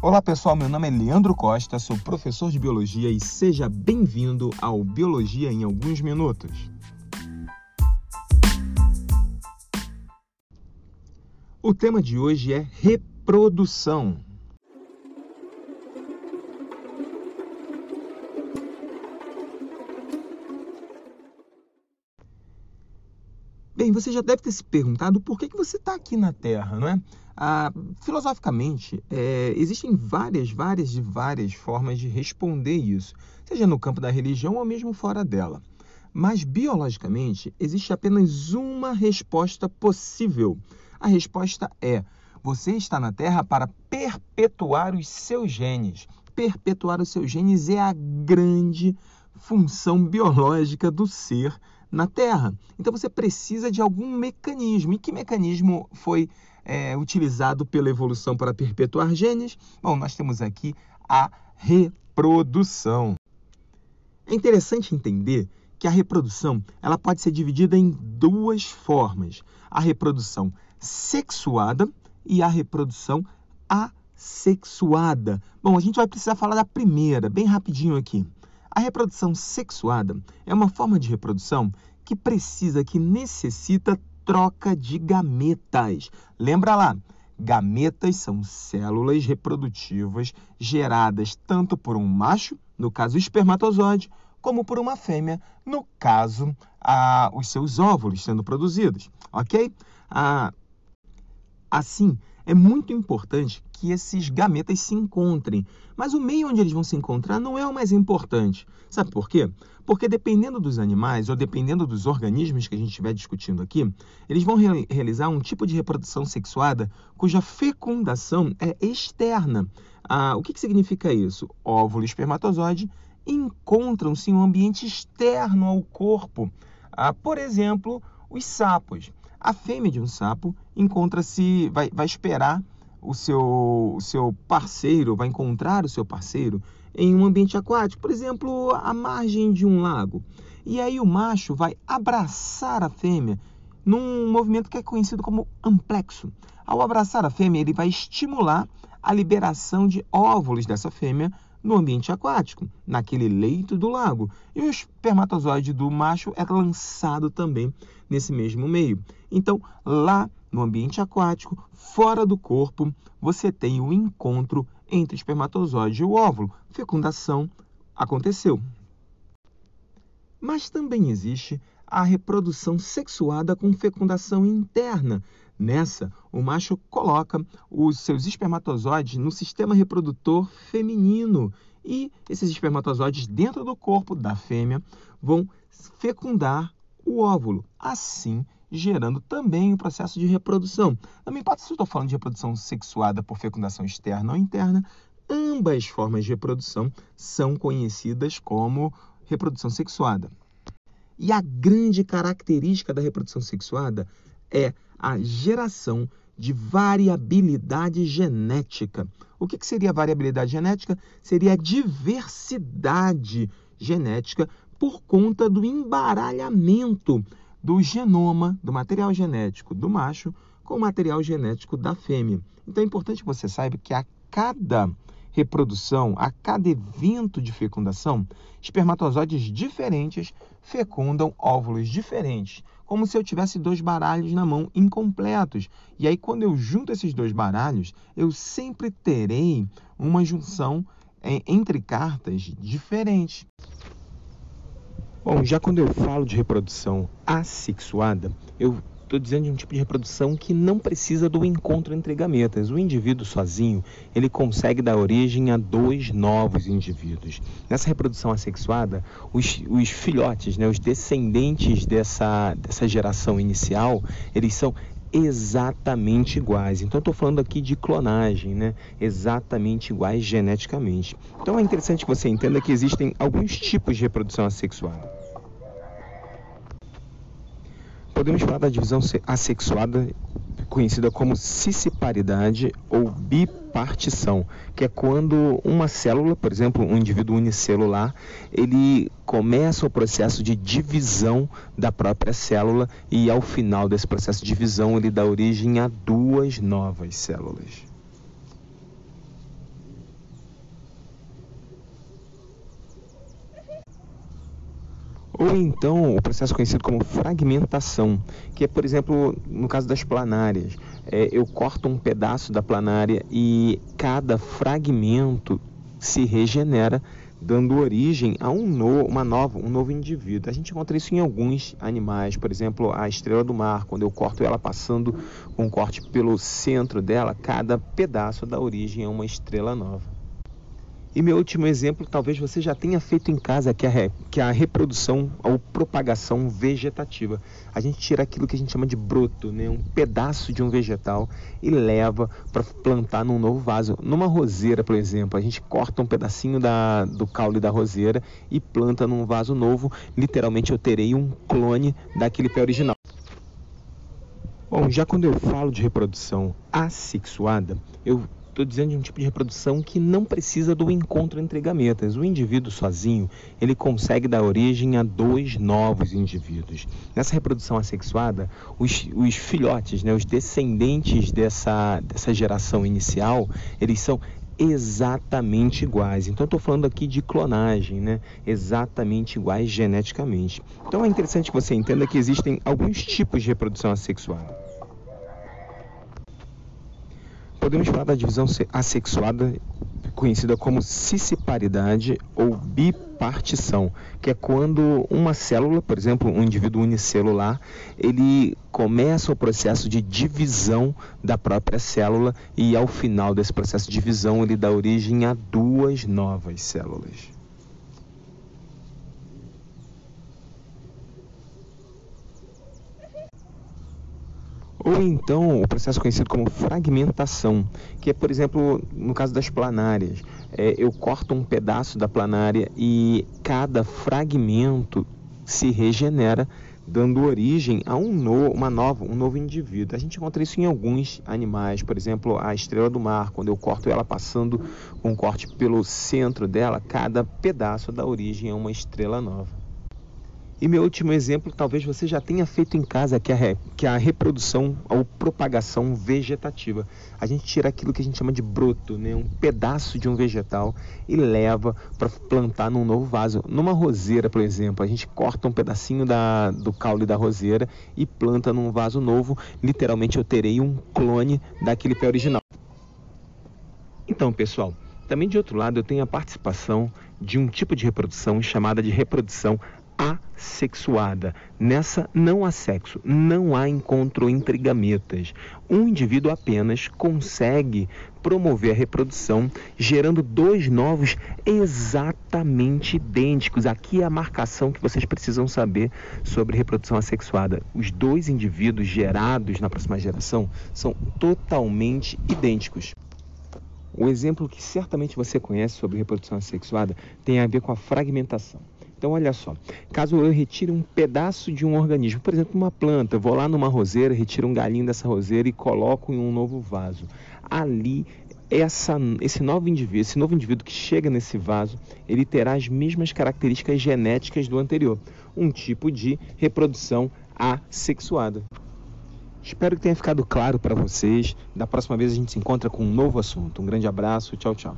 Olá pessoal, meu nome é Leandro Costa, sou professor de biologia e seja bem-vindo ao Biologia em alguns minutos. O tema de hoje é reprodução. Você já deve ter se perguntado por que, que você está aqui na Terra, não é? Ah, filosoficamente, é, existem várias, várias e várias formas de responder isso, seja no campo da religião ou mesmo fora dela. Mas biologicamente, existe apenas uma resposta possível. A resposta é: você está na Terra para perpetuar os seus genes. Perpetuar os seus genes é a grande função biológica do ser na Terra. Então você precisa de algum mecanismo. E que mecanismo foi é, utilizado pela evolução para perpetuar genes? Bom, nós temos aqui a reprodução. É interessante entender que a reprodução ela pode ser dividida em duas formas: a reprodução sexuada e a reprodução assexuada. Bom, a gente vai precisar falar da primeira, bem rapidinho aqui. A reprodução sexuada é uma forma de reprodução que precisa, que necessita troca de gametas. Lembra lá, gametas são células reprodutivas geradas tanto por um macho, no caso o espermatozoide, como por uma fêmea, no caso a, os seus óvulos sendo produzidos, ok? Ah, assim, é muito importante que esses gametas se encontrem. Mas o meio onde eles vão se encontrar não é o mais importante. Sabe por quê? Porque dependendo dos animais ou dependendo dos organismos que a gente estiver discutindo aqui, eles vão re realizar um tipo de reprodução sexuada cuja fecundação é externa. Ah, o que, que significa isso? Óvulo e espermatozoide encontram-se em um ambiente externo ao corpo. Ah, por exemplo, os sapos. A fêmea de um sapo encontra-se, vai, vai esperar o seu, o seu parceiro, vai encontrar o seu parceiro em um ambiente aquático, por exemplo, à margem de um lago. E aí o macho vai abraçar a fêmea num movimento que é conhecido como amplexo. Ao abraçar a fêmea, ele vai estimular a liberação de óvulos dessa fêmea no ambiente aquático, naquele leito do lago. E o espermatozoide do macho é lançado também nesse mesmo meio. Então, lá no ambiente aquático, fora do corpo, você tem o encontro entre o espermatozoide e o óvulo. Fecundação aconteceu. Mas também existe a reprodução sexuada com fecundação interna, Nessa, o macho coloca os seus espermatozoides no sistema reprodutor feminino e esses espermatozoides dentro do corpo da fêmea vão fecundar o óvulo, assim gerando também o processo de reprodução. Não me importa se eu estou falando de reprodução sexuada por fecundação externa ou interna, ambas formas de reprodução são conhecidas como reprodução sexuada. E a grande característica da reprodução sexuada é a geração de variabilidade genética. O que, que seria variabilidade genética? Seria a diversidade genética por conta do embaralhamento do genoma, do material genético do macho com o material genético da fêmea. Então é importante que você saiba que a cada reprodução, a cada evento de fecundação, espermatozoides diferentes fecundam óvulos diferentes, como se eu tivesse dois baralhos na mão incompletos. E aí, quando eu junto esses dois baralhos, eu sempre terei uma junção é, entre cartas diferentes. Bom, já quando eu falo de reprodução assexuada, eu Estou dizendo de um tipo de reprodução que não precisa do encontro entre gametas. O indivíduo sozinho, ele consegue dar origem a dois novos indivíduos. Nessa reprodução assexuada, os, os filhotes, né, os descendentes dessa, dessa geração inicial, eles são exatamente iguais. Então, estou falando aqui de clonagem, né? exatamente iguais geneticamente. Então, é interessante que você entenda que existem alguns tipos de reprodução assexuada. Podemos falar da divisão assexuada, conhecida como cissiparidade ou bipartição, que é quando uma célula, por exemplo, um indivíduo unicelular, ele começa o processo de divisão da própria célula e ao final desse processo de divisão ele dá origem a duas novas células. Ou então o processo conhecido como fragmentação, que é, por exemplo, no caso das planárias, é, eu corto um pedaço da planária e cada fragmento se regenera, dando origem a um, no, uma nova, um novo indivíduo. A gente encontra isso em alguns animais, por exemplo, a estrela do mar, quando eu corto ela passando um corte pelo centro dela, cada pedaço dá origem a uma estrela nova. E meu último exemplo, talvez você já tenha feito em casa, que é a, re, que é a reprodução ou propagação vegetativa. A gente tira aquilo que a gente chama de broto, né? um pedaço de um vegetal e leva para plantar num novo vaso. Numa roseira, por exemplo, a gente corta um pedacinho da, do caule da roseira e planta num vaso novo. Literalmente eu terei um clone daquele pé original. Bom, já quando eu falo de reprodução assexuada, eu estou dizendo de um tipo de reprodução que não precisa do encontro entre gametas. O indivíduo sozinho, ele consegue dar origem a dois novos indivíduos. Nessa reprodução assexuada, os, os filhotes, né, os descendentes dessa, dessa geração inicial, eles são exatamente iguais. Então, estou falando aqui de clonagem, né? Exatamente iguais geneticamente. Então, é interessante que você entenda que existem alguns tipos de reprodução assexuada. Podemos falar da divisão assexuada, conhecida como cisciparidade ou bipartição, que é quando uma célula, por exemplo, um indivíduo unicelular, ele começa o processo de divisão da própria célula e ao final desse processo de divisão ele dá origem a duas novas células. Ou então o processo conhecido como fragmentação, que é, por exemplo, no caso das planárias. É, eu corto um pedaço da planária e cada fragmento se regenera, dando origem a um no, uma nova, um novo indivíduo. A gente encontra isso em alguns animais, por exemplo, a estrela do mar, quando eu corto ela passando um corte pelo centro dela, cada pedaço dá origem a uma estrela nova. E meu último exemplo, talvez você já tenha feito em casa, que é, a, re, que é a reprodução ou propagação vegetativa. A gente tira aquilo que a gente chama de broto, né? um pedaço de um vegetal e leva para plantar num novo vaso. Numa roseira, por exemplo, a gente corta um pedacinho da, do caule da roseira e planta num vaso novo. Literalmente eu terei um clone daquele pé original. Então, pessoal, também de outro lado eu tenho a participação de um tipo de reprodução chamada de reprodução assexuada. Nessa não há sexo, não há encontro entre gametas. Um indivíduo apenas consegue promover a reprodução, gerando dois novos exatamente idênticos. Aqui é a marcação que vocês precisam saber sobre reprodução assexuada. Os dois indivíduos gerados na próxima geração são totalmente idênticos. O exemplo que certamente você conhece sobre reprodução assexuada tem a ver com a fragmentação. Então, olha só, caso eu retire um pedaço de um organismo, por exemplo, uma planta, vou lá numa roseira, retiro um galinho dessa roseira e coloco em um novo vaso. Ali, essa, esse novo indivíduo, esse novo indivíduo que chega nesse vaso, ele terá as mesmas características genéticas do anterior, um tipo de reprodução assexuada. Espero que tenha ficado claro para vocês. Da próxima vez a gente se encontra com um novo assunto. Um grande abraço, tchau, tchau.